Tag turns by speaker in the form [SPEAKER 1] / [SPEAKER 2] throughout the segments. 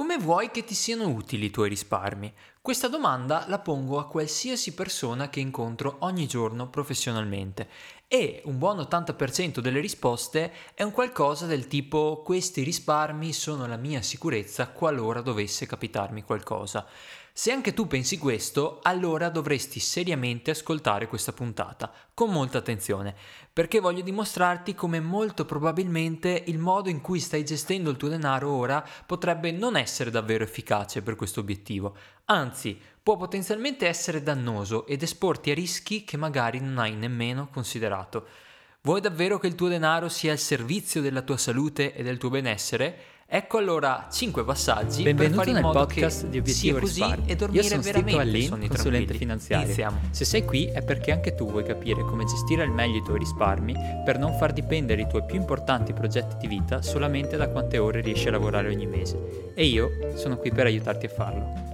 [SPEAKER 1] Come vuoi che ti siano utili i tuoi risparmi? Questa domanda la pongo a qualsiasi persona che incontro ogni giorno professionalmente e un buon 80% delle risposte è un qualcosa del tipo questi risparmi sono la mia sicurezza qualora dovesse capitarmi qualcosa. Se anche tu pensi questo, allora dovresti seriamente ascoltare questa puntata, con molta attenzione, perché voglio dimostrarti come molto probabilmente il modo in cui stai gestendo il tuo denaro ora potrebbe non essere davvero efficace per questo obiettivo, anzi può potenzialmente essere dannoso ed esporti a rischi che magari non hai nemmeno considerato. Vuoi davvero che il tuo denaro sia al servizio della tua salute e del tuo benessere? Ecco allora 5 passaggi
[SPEAKER 2] Benvenuto
[SPEAKER 1] per fare in modo
[SPEAKER 2] podcast
[SPEAKER 1] che
[SPEAKER 2] di Obiettivo
[SPEAKER 1] sia così
[SPEAKER 2] Risparmio.
[SPEAKER 1] e dormire
[SPEAKER 2] Io sono
[SPEAKER 1] veramente sonni
[SPEAKER 2] consulente finanziario.
[SPEAKER 1] Iniziamo.
[SPEAKER 2] Se sei qui è perché anche tu vuoi capire come gestire al meglio i tuoi risparmi per non far dipendere i tuoi più importanti progetti di vita solamente da quante ore riesci a lavorare ogni mese. E io sono qui per aiutarti a farlo.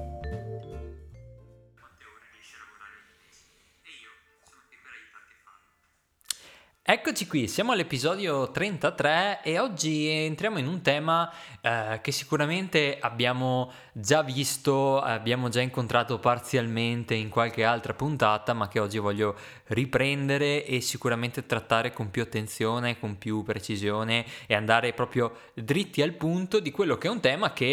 [SPEAKER 1] Eccoci qui, siamo all'episodio 33 e oggi entriamo in un tema eh, che sicuramente abbiamo già visto, abbiamo già incontrato parzialmente in qualche altra puntata, ma che oggi voglio riprendere e sicuramente trattare con più attenzione, con più precisione e andare proprio dritti al punto di quello che è un tema che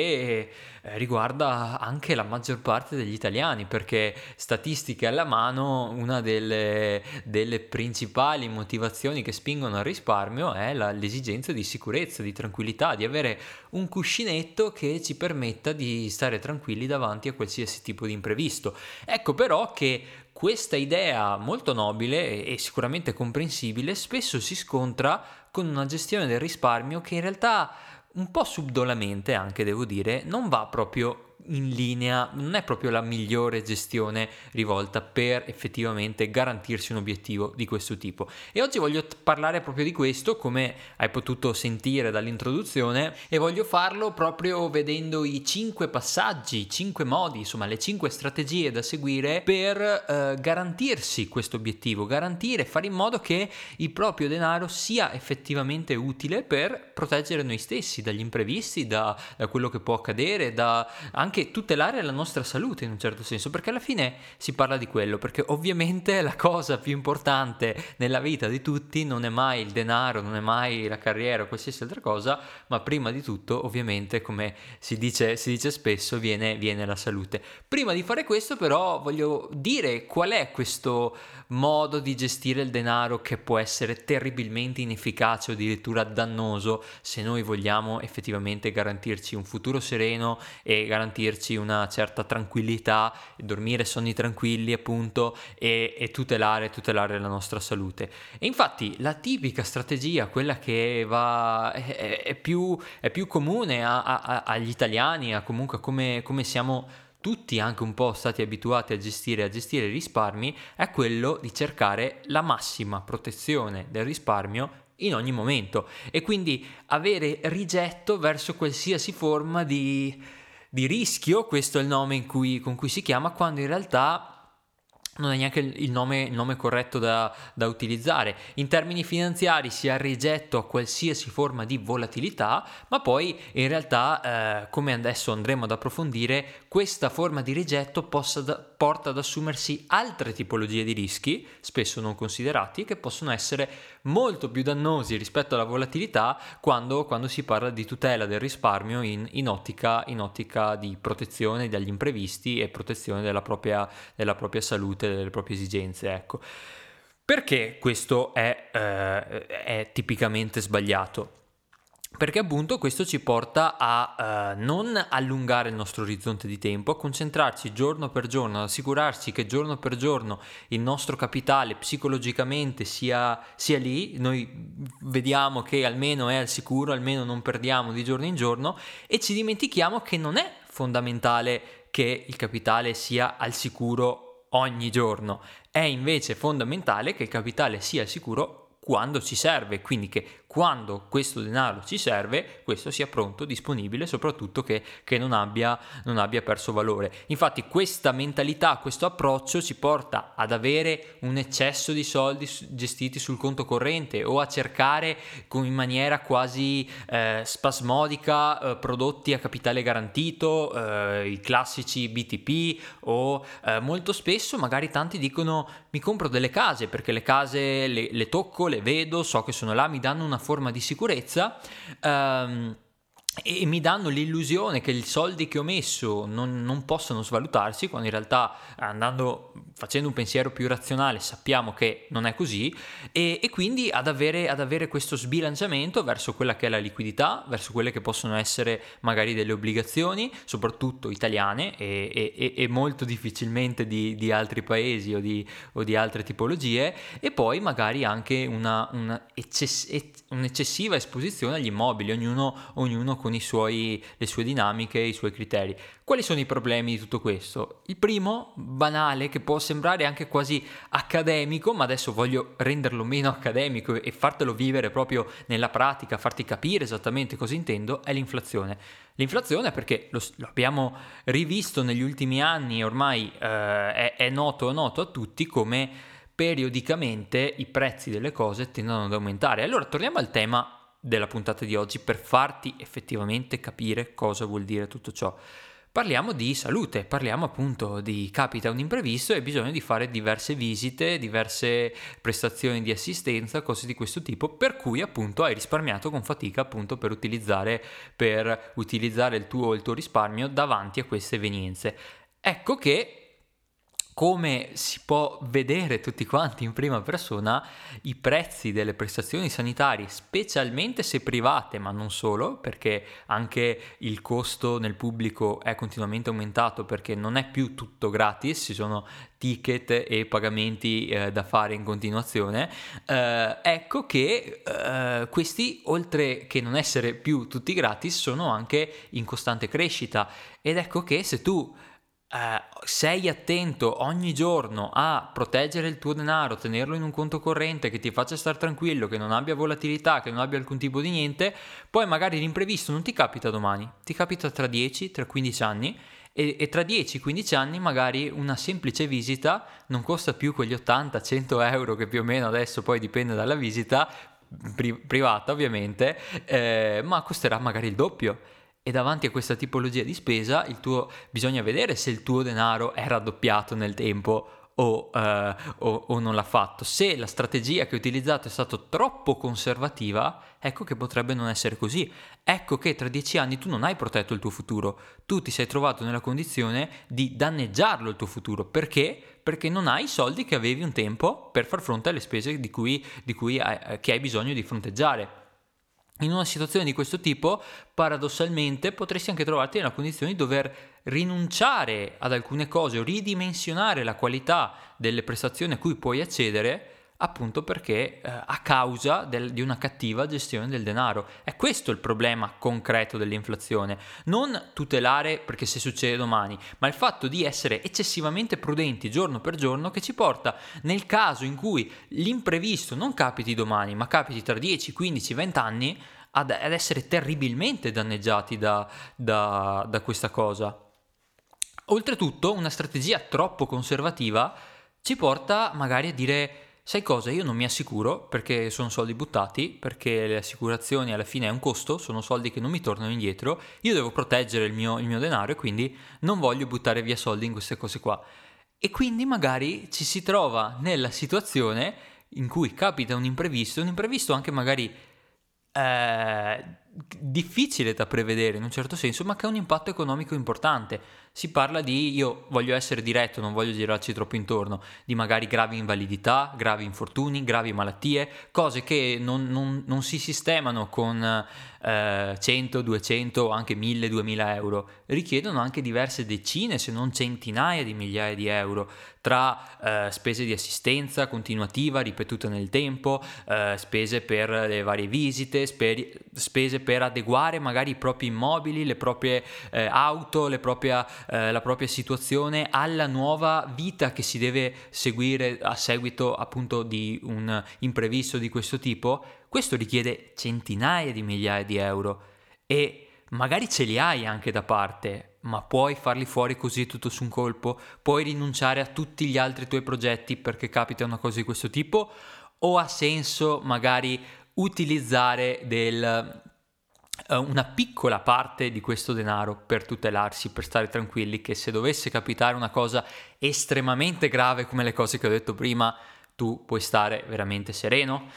[SPEAKER 1] eh, riguarda anche la maggior parte degli italiani, perché statistiche alla mano, una delle, delle principali motivazioni che spingono al risparmio è la, l'esigenza di sicurezza, di tranquillità, di avere un cuscinetto che ci permetta di stare tranquilli davanti a qualsiasi tipo di imprevisto. Ecco però che questa idea molto nobile e sicuramente comprensibile spesso si scontra con una gestione del risparmio che in realtà un po' subdolamente anche devo dire non va proprio in linea, non è proprio la migliore gestione rivolta per effettivamente garantirsi un obiettivo di questo tipo. E oggi voglio parlare proprio di questo, come hai potuto sentire dall'introduzione, e voglio farlo proprio vedendo i cinque passaggi, i cinque modi, insomma le cinque strategie da seguire per eh, garantirsi questo obiettivo, garantire, fare in modo che il proprio denaro sia effettivamente utile per proteggere noi stessi dagli imprevisti, da, da quello che può accadere, da anche tutelare la nostra salute in un certo senso, perché alla fine si parla di quello, perché ovviamente la cosa più importante nella vita di tutti non è mai il denaro, non è mai la carriera o qualsiasi altra cosa, ma prima di tutto ovviamente, come si dice, si dice spesso, viene, viene la salute. Prima di fare questo però voglio dire qual è questo modo di gestire il denaro che può essere terribilmente inefficace o addirittura dannoso se noi vogliamo effettivamente garantirci un futuro sereno e garantirci una certa tranquillità, dormire sonni tranquilli appunto e, e tutelare, tutelare la nostra salute. E infatti la tipica strategia, quella che va, è, è, più, è più, comune a, a, agli italiani, a comunque come, come siamo tutti anche un po' stati abituati a gestire, a gestire i risparmi, è quello di cercare la massima protezione del risparmio in ogni momento e quindi avere rigetto verso qualsiasi forma di, di rischio, questo è il nome cui, con cui si chiama, quando in realtà non è neanche il nome, il nome corretto da, da, utilizzare. In termini finanziari si ha rigetto a qualsiasi forma di volatilità, ma poi in realtà, eh, come adesso andremo ad approfondire, questa forma di rigetto da, porta ad assumersi altre tipologie di rischi, spesso non considerati, che possono essere molto più dannosi rispetto alla volatilità quando, quando si parla di tutela del risparmio in, in, ottica, in, ottica, di protezione dagli imprevisti e protezione della propria, della propria salute, delle proprie esigenze. Ecco. Perché questo è, eh, è tipicamente sbagliato? Perché appunto questo ci porta a uh, non allungare il nostro orizzonte di tempo, a concentrarci giorno per giorno, ad assicurarci che giorno per giorno il nostro capitale psicologicamente sia, sia lì, noi vediamo che almeno è al sicuro, almeno non perdiamo di giorno in giorno e ci dimentichiamo che non è fondamentale che il capitale sia al sicuro ogni giorno, è invece fondamentale che il capitale sia al sicuro quando ci serve, quindi che quando questo denaro ci serve, questo sia pronto, disponibile, soprattutto che, che non, abbia, non, abbia, perso valore. Infatti questa mentalità, questo approccio ci porta ad avere un eccesso di soldi gestiti sul conto corrente o a cercare in maniera quasi eh, spasmodica eh, prodotti a capitale garantito, eh, i classici BTP o eh, molto spesso magari tanti dicono mi compro delle case perché le case le, le tocco, le vedo, so che sono là, mi danno una forma di sicurezza. Um, e mi danno l'illusione che i soldi che ho messo non, non possano svalutarsi, quando in realtà andando, facendo un pensiero più razionale sappiamo che non è così, e, e quindi ad avere, ad avere, questo sbilanciamento verso quella che è la liquidità, verso quelle che possono essere magari delle obbligazioni, soprattutto italiane e, e, e molto difficilmente di, di altri paesi o di, o di, altre tipologie, e poi magari anche una, una eccess- un'eccessiva esposizione agli immobili, ognuno, ognuno con suoi, le sue dinamiche, i suoi criteri. Quali sono i problemi di tutto questo? Il primo, banale, che può sembrare anche quasi accademico, ma adesso voglio renderlo meno accademico e fartelo vivere proprio nella pratica, farti capire esattamente cosa intendo, è l'inflazione. L'inflazione perché lo, lo abbiamo rivisto negli ultimi anni, ormai eh, è, è noto, noto a tutti come periodicamente i prezzi delle cose tendono ad aumentare. Allora torniamo al tema della puntata di oggi per farti effettivamente capire cosa vuol dire tutto ciò. Parliamo di salute, parliamo appunto di capita un imprevisto e hai bisogno di fare diverse visite, diverse prestazioni di assistenza, cose di questo tipo, per cui appunto hai risparmiato con fatica appunto per utilizzare, per utilizzare il tuo, il tuo risparmio davanti a queste evenienze. Ecco che come si può vedere tutti quanti in prima persona, i prezzi delle prestazioni sanitarie, specialmente se private, ma non solo, perché anche il costo nel pubblico è continuamente aumentato perché non è più tutto gratis, ci sono ticket e pagamenti eh, da fare in continuazione, eh, ecco che eh, questi, oltre che non essere più tutti gratis, sono anche in costante crescita. Ed ecco che se tu Uh, sei attento ogni giorno a proteggere il tuo denaro, tenerlo in un conto corrente che ti faccia stare tranquillo, che non abbia volatilità, che non abbia alcun tipo di niente, poi magari l'imprevisto non ti capita domani, ti capita tra 10, tra 15 anni e, e tra 10-15 anni magari una semplice visita non costa più quegli 80-100 euro che più o meno adesso poi dipende dalla visita, pri- privata ovviamente, eh, ma costerà magari il doppio e davanti a questa tipologia di spesa tuo, bisogna vedere se il tuo denaro è raddoppiato nel tempo o, uh, o, o, non l'ha fatto. Se la strategia che hai utilizzato è stata troppo conservativa, ecco che potrebbe non essere così. Ecco che tra dieci anni tu non hai protetto il tuo futuro, tu ti sei trovato nella condizione di danneggiarlo il tuo futuro. Perché? Perché non hai i soldi che avevi un tempo per far fronte alle spese di cui, di cui hai, che hai bisogno di fronteggiare. In una situazione di questo tipo, paradossalmente, potresti anche trovarti nella condizione di dover rinunciare ad alcune cose o ridimensionare la qualità delle prestazioni a cui puoi accedere appunto perché eh, a causa del, di una cattiva gestione del denaro. È questo il problema concreto dell'inflazione, non tutelare perché se succede domani, ma il fatto di essere eccessivamente prudenti giorno per giorno che ci porta nel caso in cui l'imprevisto non capiti domani, ma capiti tra 10, 15, 20 anni, ad, ad essere terribilmente danneggiati da, da, da questa cosa. Oltretutto, una strategia troppo conservativa ci porta magari a dire sai cosa? Io non mi assicuro perché sono soldi buttati, perché le assicurazioni alla fine è un costo, sono soldi che non mi tornano indietro, io devo proteggere il mio, il mio denaro e quindi non voglio buttare via soldi in queste cose qua. E quindi magari ci si trova nella situazione in cui capita un imprevisto, un imprevisto anche magari eh, difficile da prevedere in un certo senso, ma che ha un impatto economico importante. Si parla di, io voglio essere diretto, non voglio girarci troppo intorno, di magari gravi invalidità, gravi infortuni, gravi malattie, cose che non, non, non si sistemano con eh, 100, 200 o anche 1000, 2000 euro, richiedono anche diverse decine se non centinaia di migliaia di euro tra eh, spese di assistenza continuativa ripetute nel tempo, eh, spese per le varie visite, spe- spese per adeguare magari i propri immobili, le proprie eh, auto, le propria, eh, la propria situazione alla nuova vita che si deve seguire a seguito appunto di un imprevisto di questo tipo questo richiede centinaia di migliaia di euro e magari ce li hai anche da parte, ma puoi farli fuori così tutto su un colpo? Puoi rinunciare a tutti gli altri tuoi progetti perché capita una cosa di questo tipo? O ha senso magari utilizzare del, una piccola parte di questo denaro per tutelarsi, per stare tranquilli che se dovesse capitare una cosa estremamente grave come le cose che ho detto prima, tu puoi stare veramente sereno?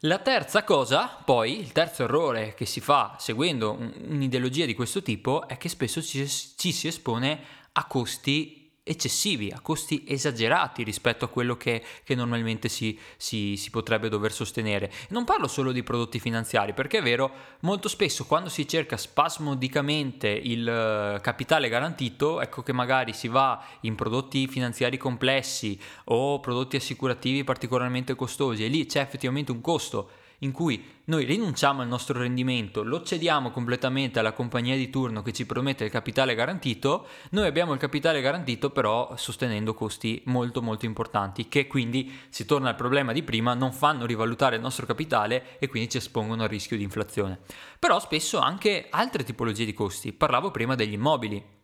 [SPEAKER 1] La terza cosa, poi, il terzo errore che si fa seguendo un'ideologia di questo tipo è che spesso ci, ci si espone a costi eccessivi, a costi esagerati rispetto a quello che, che normalmente si, si, si, potrebbe dover sostenere. Non parlo solo di prodotti finanziari, perché è vero, molto spesso quando si cerca spasmodicamente il eh, capitale garantito, ecco che magari si va in prodotti finanziari complessi o prodotti assicurativi particolarmente costosi e lì c'è effettivamente un costo in cui noi rinunciamo al nostro rendimento, lo cediamo completamente alla compagnia di turno che ci promette il capitale garantito, noi abbiamo il capitale garantito però sostenendo costi molto molto importanti che quindi si torna al problema di prima, non fanno rivalutare il nostro capitale e quindi ci espongono al rischio di inflazione. Però spesso anche altre tipologie di costi, parlavo prima degli immobili.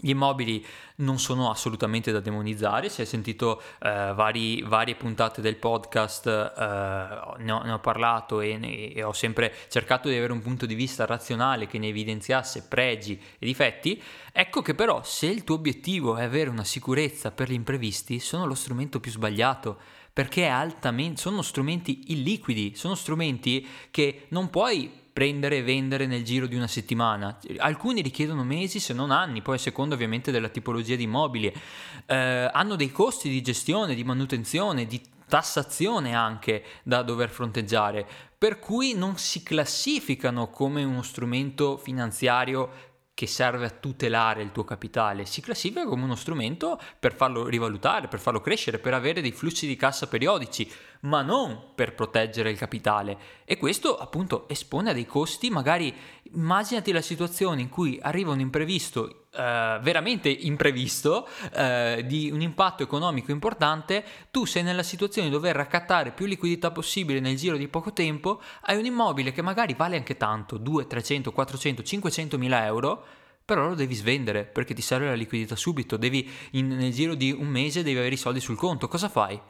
[SPEAKER 1] Gli immobili non sono assolutamente da demonizzare, si è sentito eh, vari, varie puntate del podcast, eh, ne, ho, ne, ho, parlato e, e, ho sempre cercato di avere un punto di vista razionale che ne evidenziasse pregi e difetti. Ecco che però se il tuo obiettivo è avere una sicurezza per gli imprevisti, sono lo strumento più sbagliato perché altamente, sono strumenti illiquidi, sono strumenti che non puoi prendere e vendere nel giro di una settimana. Alcuni richiedono mesi se non anni, poi a seconda ovviamente della tipologia di immobili. Eh, hanno dei costi di gestione, di manutenzione, di tassazione anche da dover fronteggiare, per cui non si classificano come uno strumento finanziario che serve a tutelare il tuo capitale, si classifica come uno strumento per farlo rivalutare, per farlo crescere, per avere dei flussi di cassa periodici, ma non per proteggere il capitale. E questo appunto espone a dei costi, magari immaginati la situazione in cui arriva un imprevisto, eh, veramente imprevisto, eh, di un impatto economico importante, tu sei nella situazione di dover raccattare più liquidità possibile nel giro di poco tempo, hai un immobile che magari vale anche tanto, 2, 300, 400, 500 mila euro, però lo devi svendere perché ti serve la liquidità subito, devi in, nel giro di un mese devi avere i soldi sul conto, cosa fai?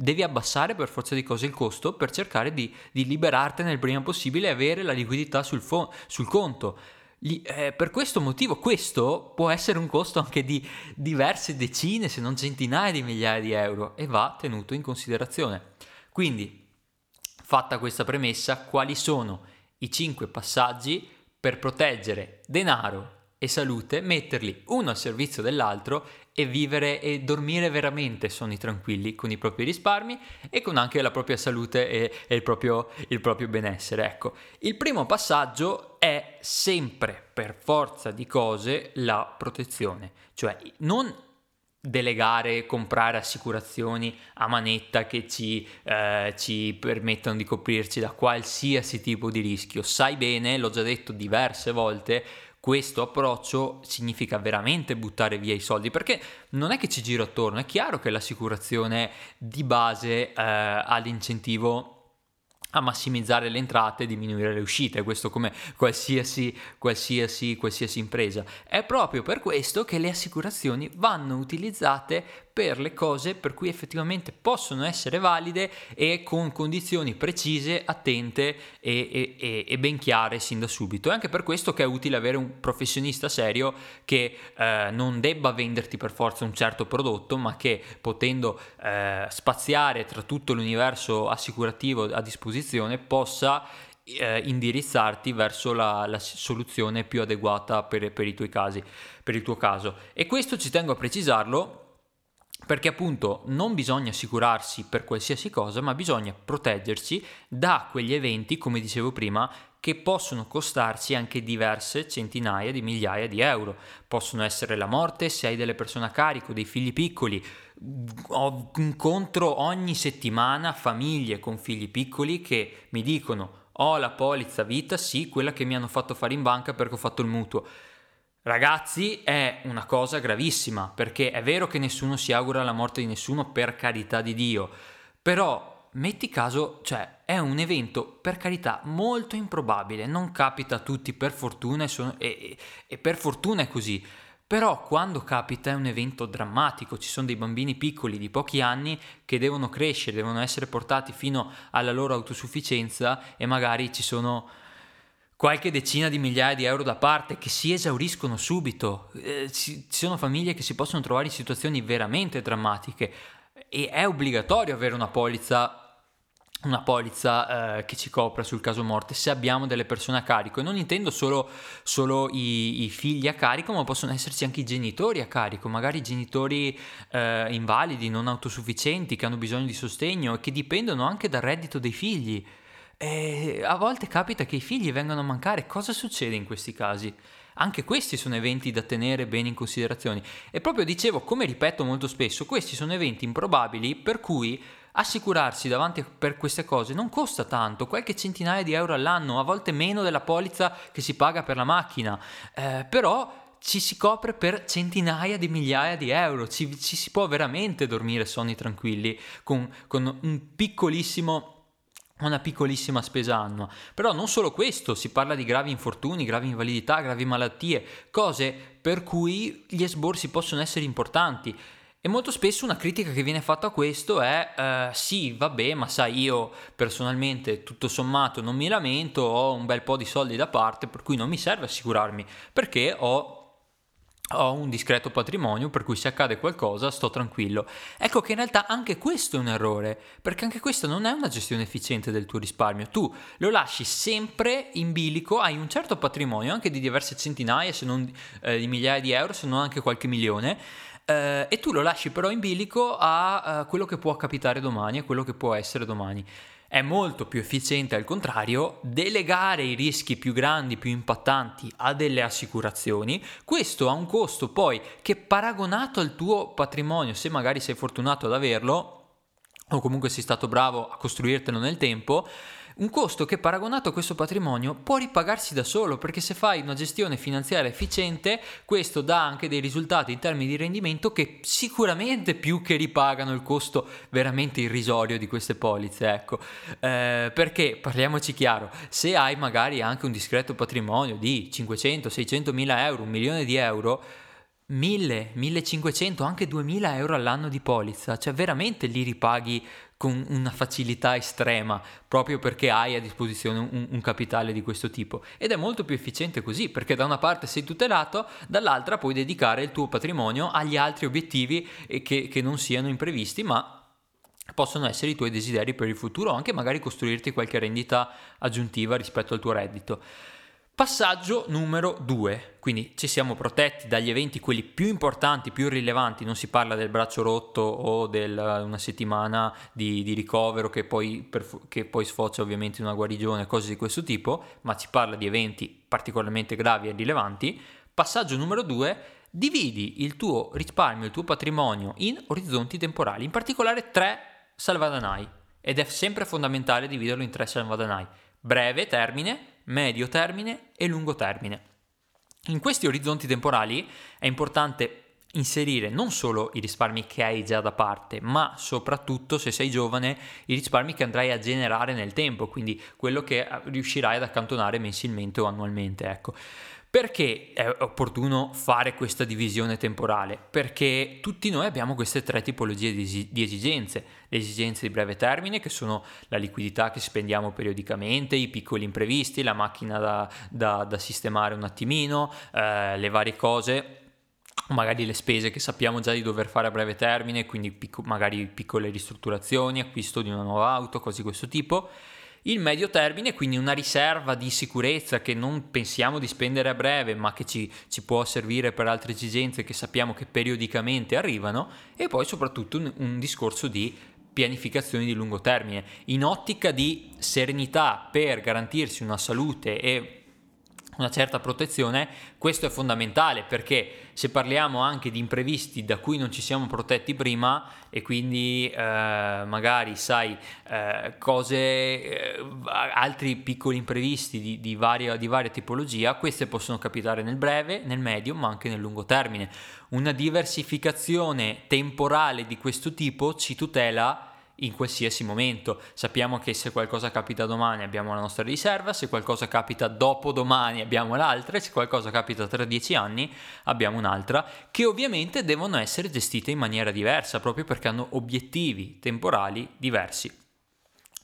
[SPEAKER 1] Devi abbassare per forza di cose il costo per cercare di, di liberartene il prima possibile e avere la liquidità sul, fo- sul conto. Gli, eh, per questo motivo, questo può essere un costo anche di diverse decine, se non centinaia di migliaia di euro e va tenuto in considerazione. Quindi, fatta questa premessa, quali sono i 5 passaggi per proteggere denaro e salute, metterli uno al servizio dell'altro e vivere e dormire veramente sonni tranquilli con i propri risparmi e con anche la propria salute e, e il, proprio, il proprio benessere. Ecco, il primo passaggio è sempre per forza di cose la protezione, cioè non delegare, comprare assicurazioni a manetta che ci, eh, ci, permettano di coprirci da qualsiasi tipo di rischio. Sai bene, l'ho già detto diverse volte, questo approccio significa veramente buttare via i soldi perché non è che ci giro attorno, è chiaro che l'assicurazione di base eh, ha l'incentivo a massimizzare le entrate e diminuire le uscite, questo come qualsiasi, qualsiasi, qualsiasi impresa. È proprio per questo che le assicurazioni vanno utilizzate per le cose per cui effettivamente possono essere valide e con condizioni precise, attente e, e, e ben chiare sin da subito. È anche per questo che è utile avere un professionista serio che eh, non debba venderti per forza un certo prodotto, ma che potendo eh, spaziare tra tutto l'universo assicurativo a disposizione possa eh, indirizzarti verso la, la, soluzione più adeguata per, per i tuoi casi, per il tuo caso. E questo ci tengo a precisarlo perché appunto non bisogna assicurarsi per qualsiasi cosa, ma bisogna proteggersi da quegli eventi, come dicevo prima, che possono costarci anche diverse centinaia di migliaia di euro. Possono essere la morte se hai delle persone a carico, dei figli piccoli. Ho, incontro ogni settimana famiglie con figli piccoli che mi dicono ho la polizza vita, sì, quella che mi hanno fatto fare in banca perché ho fatto il mutuo. Ragazzi, è una cosa gravissima, perché è vero che nessuno si augura la morte di nessuno per carità di Dio, però metti caso, cioè, è un evento per carità molto improbabile, non capita a tutti per fortuna e, sono, e, e per fortuna è così. Però quando capita è un evento drammatico, ci sono dei bambini piccoli di pochi anni che devono crescere, devono essere portati fino alla loro autosufficienza e magari ci sono qualche decina di migliaia di euro da parte che si esauriscono subito. Eh, ci, ci sono famiglie che si possono trovare in situazioni veramente drammatiche. E è obbligatorio avere una polizza una polizza eh, che ci copra sul caso morte se abbiamo delle persone a carico. E non intendo solo, solo i, i, figli a carico ma possono esserci anche i genitori a carico magari genitori eh, invalidi non autosufficienti che hanno bisogno di sostegno e che dipendono anche dal reddito dei figli e a volte capita che i figli vengano a mancare cosa succede in questi casi? Anche questi sono eventi da tenere bene in considerazione. E proprio dicevo, come ripeto molto spesso, questi sono eventi improbabili per cui assicurarsi davanti per queste cose non costa tanto, qualche centinaia di euro all'anno, a volte meno della polizza che si paga per la macchina, eh, però ci si copre per centinaia di migliaia di euro, ci, ci si può veramente dormire sonni tranquilli con, con un piccolissimo una piccolissima spesa annua. Però non solo questo, si parla di gravi infortuni, gravi invalidità, gravi malattie, cose per cui gli esborsi possono essere importanti. E molto spesso una critica che viene fatta a questo è eh, sì, vabbè, ma sai, io personalmente tutto sommato non mi lamento, ho un bel po' di soldi da parte, per cui non mi serve assicurarmi, perché ho ho un discreto patrimonio per cui se accade qualcosa sto tranquillo. Ecco che in realtà anche questo è un errore, perché anche questa non è una gestione efficiente del tuo risparmio. Tu lo lasci sempre in bilico, hai un certo patrimonio, anche di diverse centinaia, se non eh, di migliaia di euro, se non anche qualche milione, eh, e tu lo lasci però in bilico a, a quello che può capitare domani, a quello che può essere domani. È molto più efficiente al contrario delegare i rischi più grandi, più impattanti a delle assicurazioni. Questo ha un costo poi che paragonato al tuo patrimonio, se magari sei fortunato ad averlo, o comunque sei stato bravo a costruirtelo nel tempo, un costo che paragonato a questo patrimonio può ripagarsi da solo perché se fai una gestione finanziaria efficiente questo dà anche dei risultati in termini di rendimento che sicuramente più che ripagano il costo veramente irrisorio di queste polizze ecco. Eh, perché parliamoci chiaro se hai magari anche un discreto patrimonio di 500 600 mila euro un milione di euro 1000, 1500, anche 2000 euro all'anno di polizza, cioè veramente li ripaghi con una facilità estrema, proprio perché hai a disposizione un, un, capitale di questo tipo. Ed è molto più efficiente così, perché da una parte sei tutelato, dall'altra puoi dedicare il tuo patrimonio agli altri obiettivi che, che non siano imprevisti, ma possono essere i tuoi desideri per il futuro, anche magari costruirti qualche rendita aggiuntiva rispetto al tuo reddito. Passaggio numero 2, quindi ci siamo protetti dagli eventi quelli più importanti, più rilevanti, non si parla del braccio rotto o di una settimana di, di ricovero che poi, per, che poi, sfocia ovviamente in una guarigione, cose di questo tipo, ma si parla di eventi particolarmente gravi e rilevanti. Passaggio numero 2, dividi il tuo risparmio, il tuo patrimonio in orizzonti temporali, in particolare tre salvadanai. Ed è sempre fondamentale dividerlo in tre salvadanai, breve termine, medio termine e lungo termine. In questi orizzonti temporali è importante inserire non solo i risparmi che hai già da parte, ma soprattutto se sei giovane i risparmi che andrai a generare nel tempo, quindi quello che riuscirai ad accantonare mensilmente o annualmente, ecco. Perché è opportuno fare questa divisione temporale? Perché tutti noi abbiamo queste tre tipologie di, esigenze. Le esigenze di breve termine, che sono la liquidità che spendiamo periodicamente, i piccoli imprevisti, la macchina da, da, da sistemare un attimino, eh, le varie cose magari le spese che sappiamo già di dover fare a breve termine, quindi picco, magari piccole ristrutturazioni, acquisto di una nuova auto, cose di questo tipo il medio termine, quindi una riserva di sicurezza che non pensiamo di spendere a breve, ma che ci, ci può servire per altre esigenze che sappiamo che periodicamente arrivano, e poi soprattutto un, un discorso di pianificazione di lungo termine, in ottica di serenità per garantirsi una salute e una certa protezione, questo è fondamentale perché se parliamo anche di imprevisti da cui non ci siamo protetti prima e quindi eh, magari sai eh, cose, eh, altri piccoli imprevisti di, di, varia, di varia tipologia, queste possono capitare nel breve, nel medio ma anche nel lungo termine. Una diversificazione temporale di questo tipo ci tutela in qualsiasi momento. Sappiamo che se qualcosa capita domani abbiamo la nostra riserva, se qualcosa capita dopo domani abbiamo l'altra se qualcosa capita tra dieci anni abbiamo un'altra, che ovviamente devono essere gestite in maniera diversa proprio perché hanno obiettivi temporali diversi.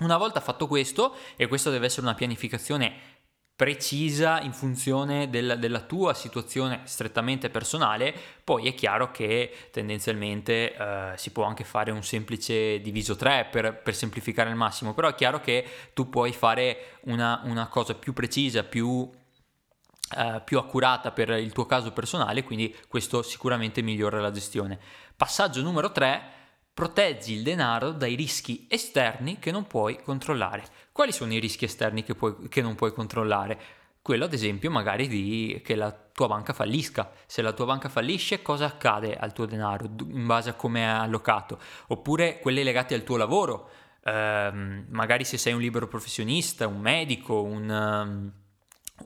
[SPEAKER 1] Una volta fatto questo, e questa deve essere una pianificazione precisa in funzione del, della tua situazione strettamente personale, poi è chiaro che tendenzialmente eh, si può anche fare un semplice diviso 3 per, per, semplificare al massimo, però è chiaro che tu puoi fare una, una cosa più precisa, più, eh, più accurata per il tuo caso personale, quindi questo sicuramente migliora la gestione. Passaggio numero 3 proteggi il denaro dai rischi esterni che non puoi controllare. Quali sono i rischi esterni che, puoi, che non puoi controllare? Quello ad esempio magari di che la tua banca fallisca. Se la tua banca fallisce cosa accade al tuo denaro in base a come è allocato? Oppure quelle legate al tuo lavoro. Eh, magari se sei un libero professionista, un medico, un, um,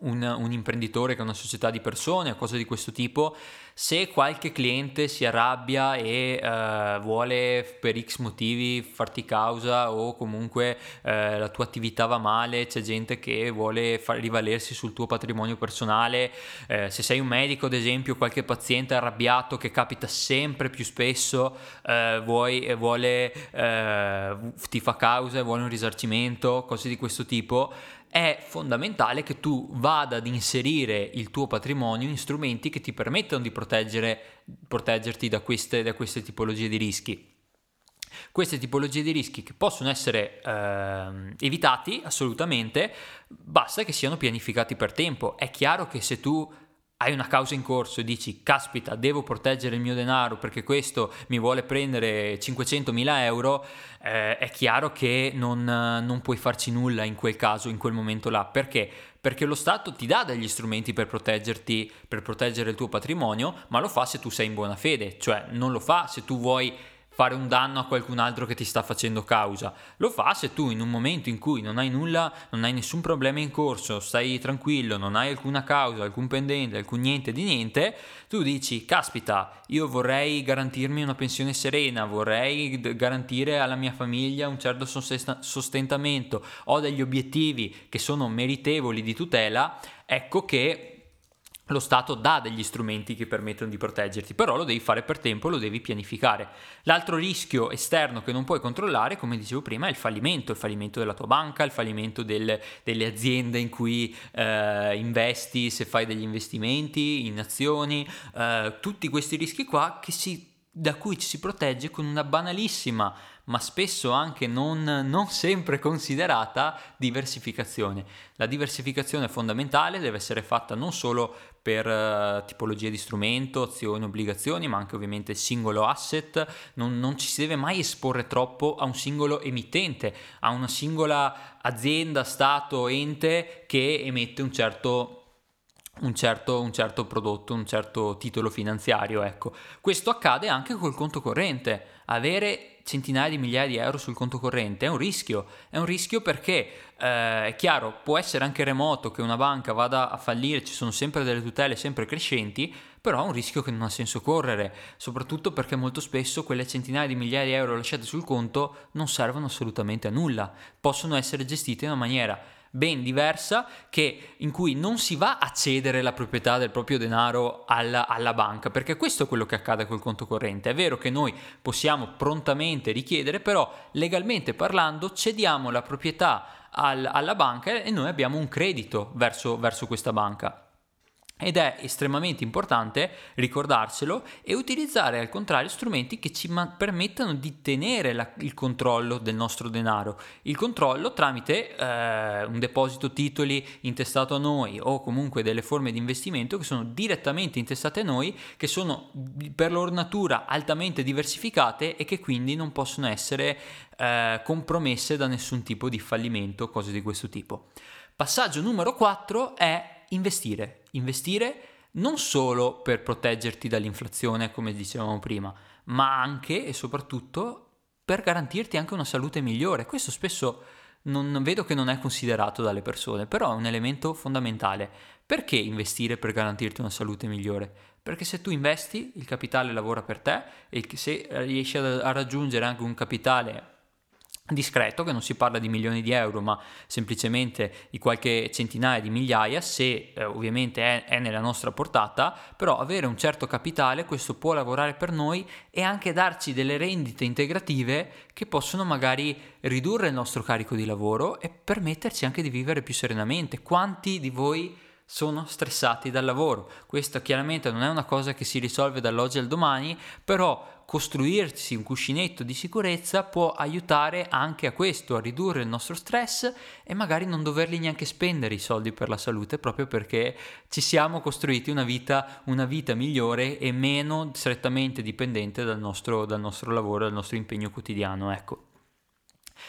[SPEAKER 1] un, un imprenditore che ha una società di persone o cose di questo tipo se qualche cliente si arrabbia e uh, vuole per X motivi farti causa o comunque uh, la tua attività va male, c'è gente che vuole far rivalersi sul tuo patrimonio personale, uh, se sei un medico ad esempio, qualche paziente arrabbiato che capita sempre più spesso, vuoi, vuole, ti fa causa e vuole un risarcimento, cose di questo tipo, è fondamentale che tu vada ad inserire il tuo patrimonio in strumenti che ti permettano di proteggerti da queste, da queste tipologie di rischi. Queste tipologie di rischi che possono essere eh, evitati assolutamente, basta che siano pianificati per tempo. È chiaro che se tu hai una causa in corso e dici caspita devo proteggere il mio denaro perché questo mi vuole prendere 500.000 euro eh, è chiaro che non, non, puoi farci nulla in quel caso in quel momento là. Perché? Perché lo Stato ti dà degli strumenti per proteggerti per proteggere il tuo patrimonio ma lo fa se tu sei in buona fede. Cioè non lo fa se tu vuoi fare un danno a qualcun altro che ti sta facendo causa. Lo fa se tu in un momento in cui non hai nulla, non hai nessun problema in corso, stai tranquillo, non hai alcuna causa, alcun pendente, alcun niente di niente, tu dici, caspita, io vorrei garantirmi una pensione serena, vorrei garantire alla mia famiglia un certo sostentamento, ho degli obiettivi che sono meritevoli di tutela, ecco che lo Stato dà degli strumenti che permettono di proteggerti, però lo devi fare per tempo, lo devi pianificare. L'altro rischio esterno che non puoi controllare, come dicevo prima, è il fallimento, il fallimento della tua banca, il fallimento del, delle aziende in cui eh, investi, se fai degli investimenti in azioni, eh, tutti questi rischi qua si, da cui ci si protegge con una banalissima ma spesso anche non, non, sempre considerata diversificazione. La diversificazione fondamentale, deve essere fatta non solo per uh, tipologie di strumento, azioni, obbligazioni, ma anche ovviamente singolo asset. Non, non, ci si deve mai esporre troppo a un singolo emittente, a una singola azienda, stato, ente che emette un certo un certo, un certo, prodotto, un certo titolo finanziario. Ecco. Questo accade anche col conto corrente. Avere centinaia di migliaia di euro sul conto corrente è un rischio. È un rischio perché eh, è chiaro, può essere anche remoto che una banca vada a fallire, ci sono sempre delle tutele sempre crescenti, però è un rischio che non ha senso correre, soprattutto perché molto spesso quelle centinaia di migliaia di euro lasciate sul conto non servono assolutamente a nulla, possono essere gestite in una maniera ben diversa che, in cui non si va a cedere la proprietà del proprio denaro alla, alla, banca, perché questo è quello che accade col conto corrente. È vero che noi possiamo prontamente richiedere, però legalmente parlando cediamo la proprietà al, alla banca e noi abbiamo un credito verso, verso questa banca. Ed è estremamente importante ricordarselo e utilizzare al contrario strumenti che ci permettano di tenere la- il controllo del nostro denaro. Il controllo tramite eh, un deposito titoli intestato a noi o comunque delle forme di investimento che sono direttamente intestate a noi, che sono per loro natura altamente diversificate e che quindi non possono essere eh, compromesse da nessun tipo di fallimento cose di questo tipo. Passaggio numero 4 è investire. Investire non solo per proteggerti dall'inflazione, come dicevamo prima, ma anche e soprattutto per garantirti anche una salute migliore. Questo spesso non vedo che non è considerato dalle persone, però è un elemento fondamentale. Perché investire per garantirti una salute migliore? Perché se tu investi, il capitale lavora per te e se riesci a raggiungere anche un capitale discreto, che non si parla di milioni di euro, ma semplicemente di qualche centinaia di migliaia, se eh, ovviamente è, è, nella nostra portata, però avere un certo capitale, questo può lavorare per noi e anche darci delle rendite integrative che possono magari ridurre il nostro carico di lavoro e permetterci anche di vivere più serenamente. Quanti di voi sono stressati dal lavoro? Questo chiaramente non è una cosa che si risolve dall'oggi al domani, però costruirsi un cuscinetto di sicurezza può aiutare anche a questo, a ridurre il nostro stress e magari non doverli neanche spendere i soldi per la salute proprio perché ci siamo costruiti una vita, una vita migliore e meno strettamente dipendente dal nostro, dal nostro lavoro, dal nostro impegno quotidiano. Ecco.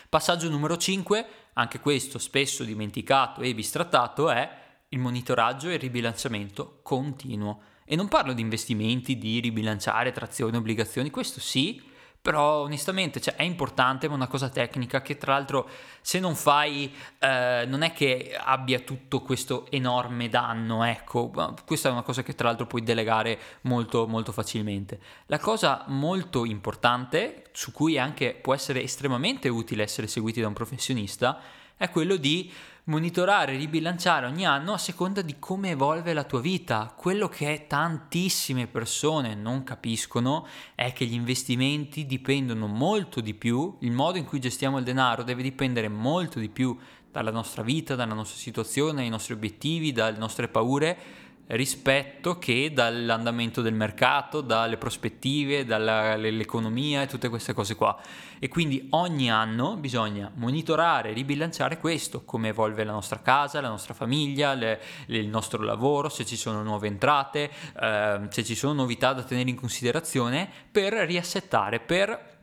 [SPEAKER 1] Passaggio numero 5, anche questo spesso dimenticato e bistrattato, è il monitoraggio e il ribilanciamento continuo. E non parlo di investimenti, di ribilanciare trazioni, obbligazioni, questo sì, però onestamente cioè, è importante, ma è una cosa tecnica che tra l'altro se non fai eh, non è che abbia tutto questo enorme danno, ecco, questa è una cosa che tra l'altro puoi delegare molto molto facilmente. La cosa molto importante, su cui anche può essere estremamente utile essere seguiti da un professionista, è quello di monitorare, ribilanciare ogni anno a seconda di come evolve la tua vita. Quello che tantissime persone non capiscono è che gli investimenti dipendono molto di più, il modo in cui gestiamo il denaro deve dipendere molto di più dalla nostra vita, dalla nostra situazione, dai nostri obiettivi, dalle nostre paure rispetto che dall'andamento del mercato, dalle prospettive, dall'economia e tutte queste cose qua. E quindi ogni anno bisogna monitorare, ribilanciare questo, come evolve la nostra casa, la nostra famiglia, le, il nostro lavoro, se ci sono nuove entrate, eh, se ci sono novità da tenere in considerazione per riassettare, per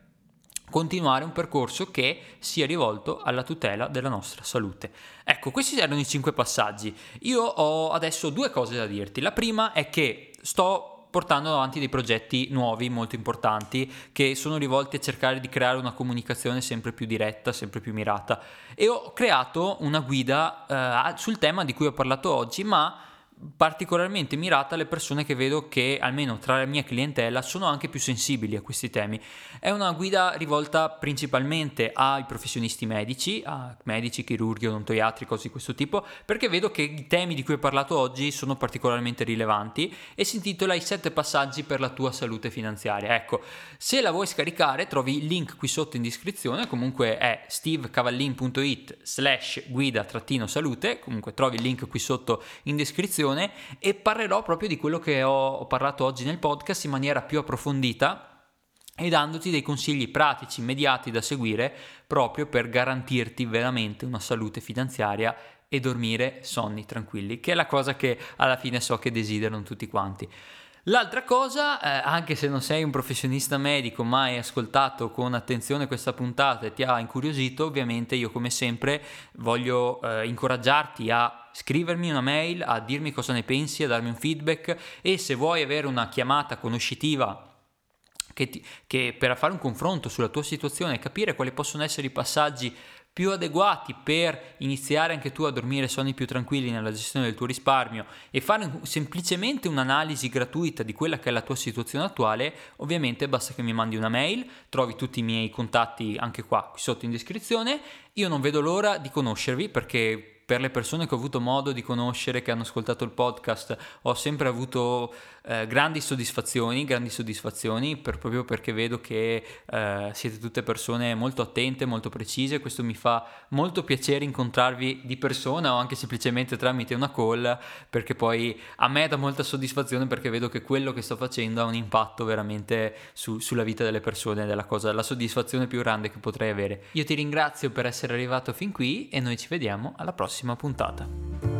[SPEAKER 1] continuare un percorso che sia rivolto alla tutela della nostra salute. Ecco, questi erano i cinque passaggi. Io ho adesso due cose da dirti. La prima è che sto portando avanti dei progetti nuovi molto importanti che sono rivolti a cercare di creare una comunicazione sempre più diretta, sempre più mirata e ho creato una guida eh, sul tema di cui ho parlato oggi, ma particolarmente mirata alle persone che vedo che almeno tra la mia clientela sono anche più sensibili a questi temi. È una guida rivolta principalmente ai professionisti medici, a medici, chirurghi, odontoiatri, cose di questo tipo, perché vedo che i temi di cui ho parlato oggi sono particolarmente rilevanti e si intitola I 7 passaggi per la tua salute finanziaria. Ecco, se la vuoi scaricare trovi il link qui sotto in descrizione, comunque è stevecavallin.it slash guida-salute, comunque trovi il link qui sotto in descrizione trasmissione e parlerò proprio di quello che ho parlato oggi nel podcast in maniera più approfondita e dandoti dei consigli pratici immediati da seguire proprio per garantirti veramente una salute finanziaria e dormire sonni tranquilli, che è la cosa che alla fine so che desiderano tutti quanti. L'altra cosa, eh, anche se non sei un professionista medico, ma hai ascoltato con attenzione questa puntata e ti ha incuriosito, ovviamente io come sempre voglio eh, incoraggiarti a scrivermi una mail, a dirmi cosa ne pensi, a darmi un feedback e se vuoi avere una chiamata conoscitiva che, ti, che per fare un confronto sulla tua situazione e capire quali possono essere i passaggi più adeguati per iniziare anche tu a dormire sonni più tranquilli nella gestione del tuo risparmio e fare semplicemente un'analisi gratuita di quella che è la tua situazione attuale, ovviamente basta che mi mandi una mail, trovi tutti i miei contatti anche qua qui sotto in descrizione. Io non vedo l'ora di conoscervi perché per le persone che ho avuto modo di conoscere, che hanno ascoltato il podcast, ho sempre avuto eh, grandi soddisfazioni, grandi soddisfazioni per, proprio perché vedo che eh, siete tutte persone molto attente, molto precise, questo mi fa molto piacere incontrarvi di persona o anche semplicemente tramite una call, perché poi a me dà molta soddisfazione perché vedo che quello che sto facendo ha un impatto veramente su, sulla vita delle persone, della cosa, la soddisfazione più grande che potrei avere. Io ti ringrazio per essere arrivato fin qui e noi ci vediamo alla prossima prossima puntata.